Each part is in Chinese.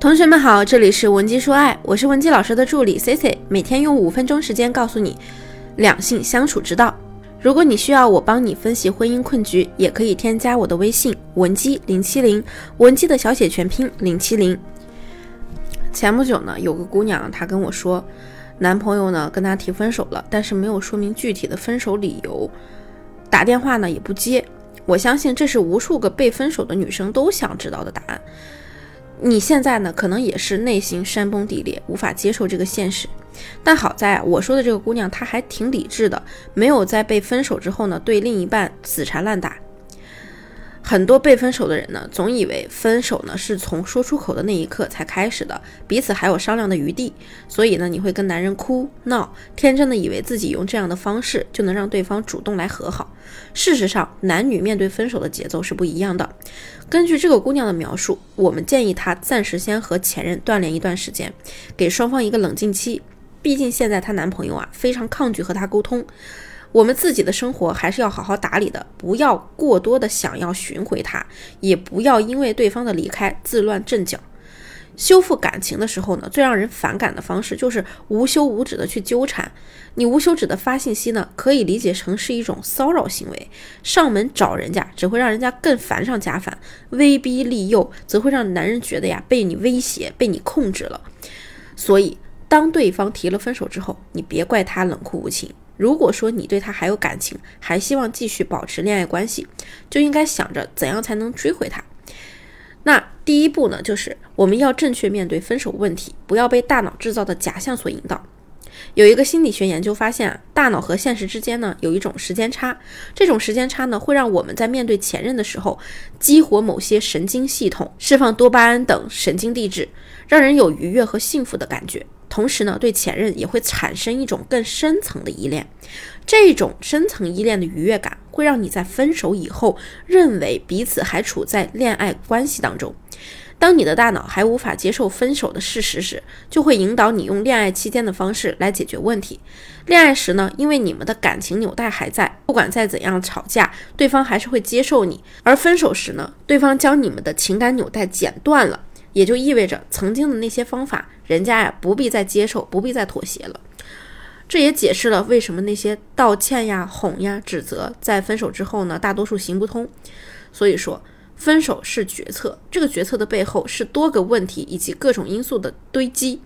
同学们好，这里是文姬说爱，我是文姬老师的助理 C C，每天用五分钟时间告诉你两性相处之道。如果你需要我帮你分析婚姻困局，也可以添加我的微信文姬零七零，文姬的小写全拼零七零。前不久呢，有个姑娘她跟我说，男朋友呢跟她提分手了，但是没有说明具体的分手理由，打电话呢也不接。我相信这是无数个被分手的女生都想知道的答案。你现在呢，可能也是内心山崩地裂，无法接受这个现实。但好在我说的这个姑娘，她还挺理智的，没有在被分手之后呢，对另一半死缠烂打。很多被分手的人呢，总以为分手呢是从说出口的那一刻才开始的，彼此还有商量的余地，所以呢，你会跟男人哭闹，天真的以为自己用这样的方式就能让对方主动来和好。事实上，男女面对分手的节奏是不一样的。根据这个姑娘的描述，我们建议她暂时先和前任断联一段时间，给双方一个冷静期。毕竟现在她男朋友啊非常抗拒和她沟通。我们自己的生活还是要好好打理的，不要过多的想要寻回他，也不要因为对方的离开自乱阵脚。修复感情的时候呢，最让人反感的方式就是无休无止的去纠缠。你无休止的发信息呢，可以理解成是一种骚扰行为。上门找人家只会让人家更烦上加烦，威逼利诱则会让男人觉得呀被你威胁、被你控制了。所以，当对方提了分手之后，你别怪他冷酷无情。如果说你对他还有感情，还希望继续保持恋爱关系，就应该想着怎样才能追回他。那第一步呢，就是我们要正确面对分手问题，不要被大脑制造的假象所引导。有一个心理学研究发现啊，大脑和现实之间呢有一种时间差，这种时间差呢会让我们在面对前任的时候，激活某些神经系统，释放多巴胺等神经递质，让人有愉悦和幸福的感觉。同时呢，对前任也会产生一种更深层的依恋，这种深层依恋的愉悦感会让你在分手以后认为彼此还处在恋爱关系当中。当你的大脑还无法接受分手的事实时，就会引导你用恋爱期间的方式来解决问题。恋爱时呢，因为你们的感情纽带还在，不管再怎样吵架，对方还是会接受你；而分手时呢，对方将你们的情感纽带剪断了。也就意味着曾经的那些方法，人家呀不必再接受，不必再妥协了。这也解释了为什么那些道歉呀、哄呀、指责，在分手之后呢，大多数行不通。所以说，分手是决策，这个决策的背后是多个问题以及各种因素的堆积。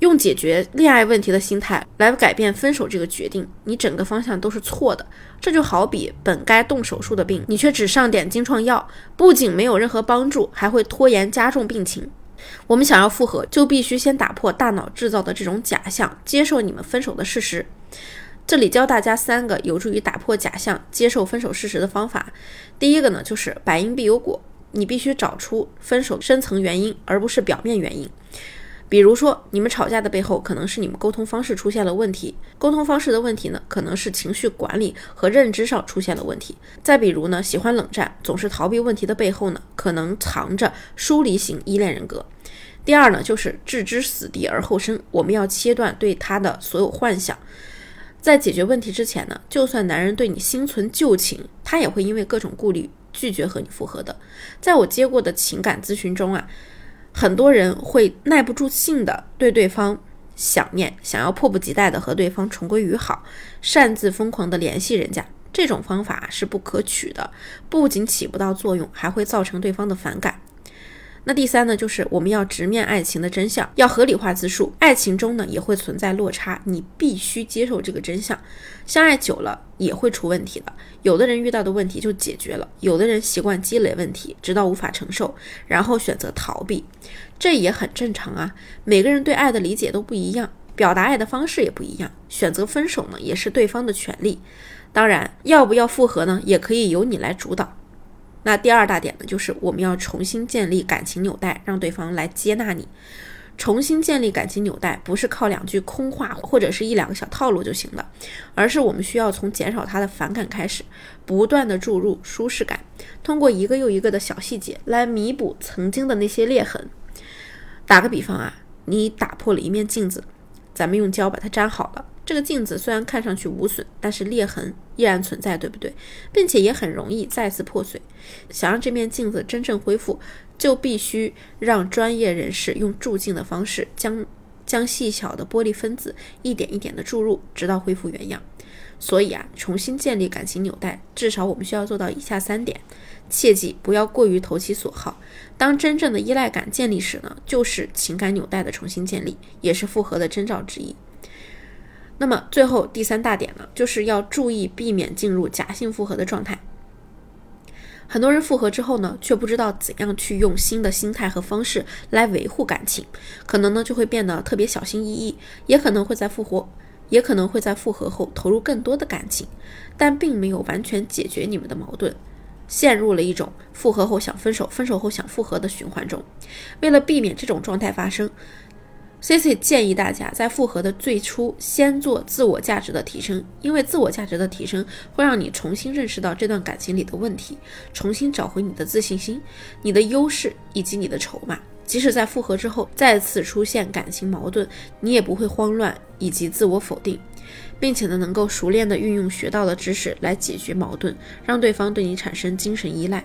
用解决恋爱问题的心态来改变分手这个决定，你整个方向都是错的。这就好比本该动手术的病，你却只上点精创药，不仅没有任何帮助，还会拖延加重病情。我们想要复合，就必须先打破大脑制造的这种假象，接受你们分手的事实。这里教大家三个有助于打破假象、接受分手事实的方法。第一个呢，就是百因必有果，你必须找出分手深层原因，而不是表面原因。比如说，你们吵架的背后可能是你们沟通方式出现了问题，沟通方式的问题呢，可能是情绪管理和认知上出现了问题。再比如呢，喜欢冷战，总是逃避问题的背后呢，可能藏着疏离型依恋人格。第二呢，就是置之死地而后生，我们要切断对他的所有幻想。在解决问题之前呢，就算男人对你心存旧情，他也会因为各种顾虑拒绝和你复合的。在我接过的情感咨询中啊。很多人会耐不住性的对对方想念，想要迫不及待的和对方重归于好，擅自疯狂的联系人家。这种方法是不可取的，不仅起不到作用，还会造成对方的反感。那第三呢，就是我们要直面爱情的真相，要合理化自述。爱情中呢也会存在落差，你必须接受这个真相。相爱久了也会出问题的，有的人遇到的问题就解决了，有的人习惯积累问题，直到无法承受，然后选择逃避，这也很正常啊。每个人对爱的理解都不一样，表达爱的方式也不一样，选择分手呢也是对方的权利。当然，要不要复合呢，也可以由你来主导。那第二大点呢，就是我们要重新建立感情纽带，让对方来接纳你。重新建立感情纽带，不是靠两句空话或者是一两个小套路就行的，而是我们需要从减少他的反感开始，不断的注入舒适感，通过一个又一个的小细节来弥补曾经的那些裂痕。打个比方啊，你打破了一面镜子，咱们用胶把它粘好了，这个镜子虽然看上去无损，但是裂痕依然存在，对不对？并且也很容易再次破碎。想让这面镜子真正恢复，就必须让专业人士用注镜的方式将将细小的玻璃分子一点一点的注入，直到恢复原样。所以啊，重新建立感情纽带，至少我们需要做到以下三点。切记不要过于投其所好。当真正的依赖感建立时呢，就是情感纽带的重新建立，也是复合的征兆之一。那么最后第三大点呢，就是要注意避免进入假性复合的状态。很多人复合之后呢，却不知道怎样去用新的心态和方式来维护感情，可能呢就会变得特别小心翼翼，也可能会在复活，也可能会在复合后投入更多的感情，但并没有完全解决你们的矛盾。陷入了一种复合后想分手、分手后想复合的循环中。为了避免这种状态发生，C C 建议大家在复合的最初先做自我价值的提升，因为自我价值的提升会让你重新认识到这段感情里的问题，重新找回你的自信心、你的优势以及你的筹码。即使在复合之后再次出现感情矛盾，你也不会慌乱以及自我否定。并且呢，能够熟练的运用学到的知识来解决矛盾，让对方对你产生精神依赖。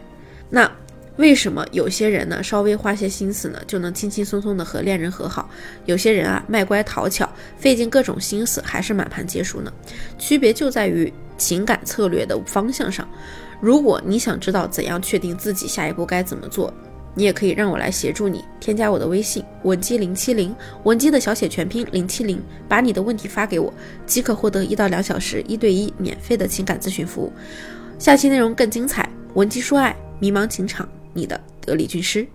那为什么有些人呢，稍微花些心思呢，就能轻轻松松的和恋人和好？有些人啊，卖乖讨巧，费尽各种心思，还是满盘皆输呢？区别就在于情感策略的方向上。如果你想知道怎样确定自己下一步该怎么做，你也可以让我来协助你，添加我的微信文姬零七零，文姬的小写全拼零七零，把你的问题发给我，即可获得一到两小时一对一免费的情感咨询服务。下期内容更精彩，文姬说爱，迷茫情场，你的得力军师。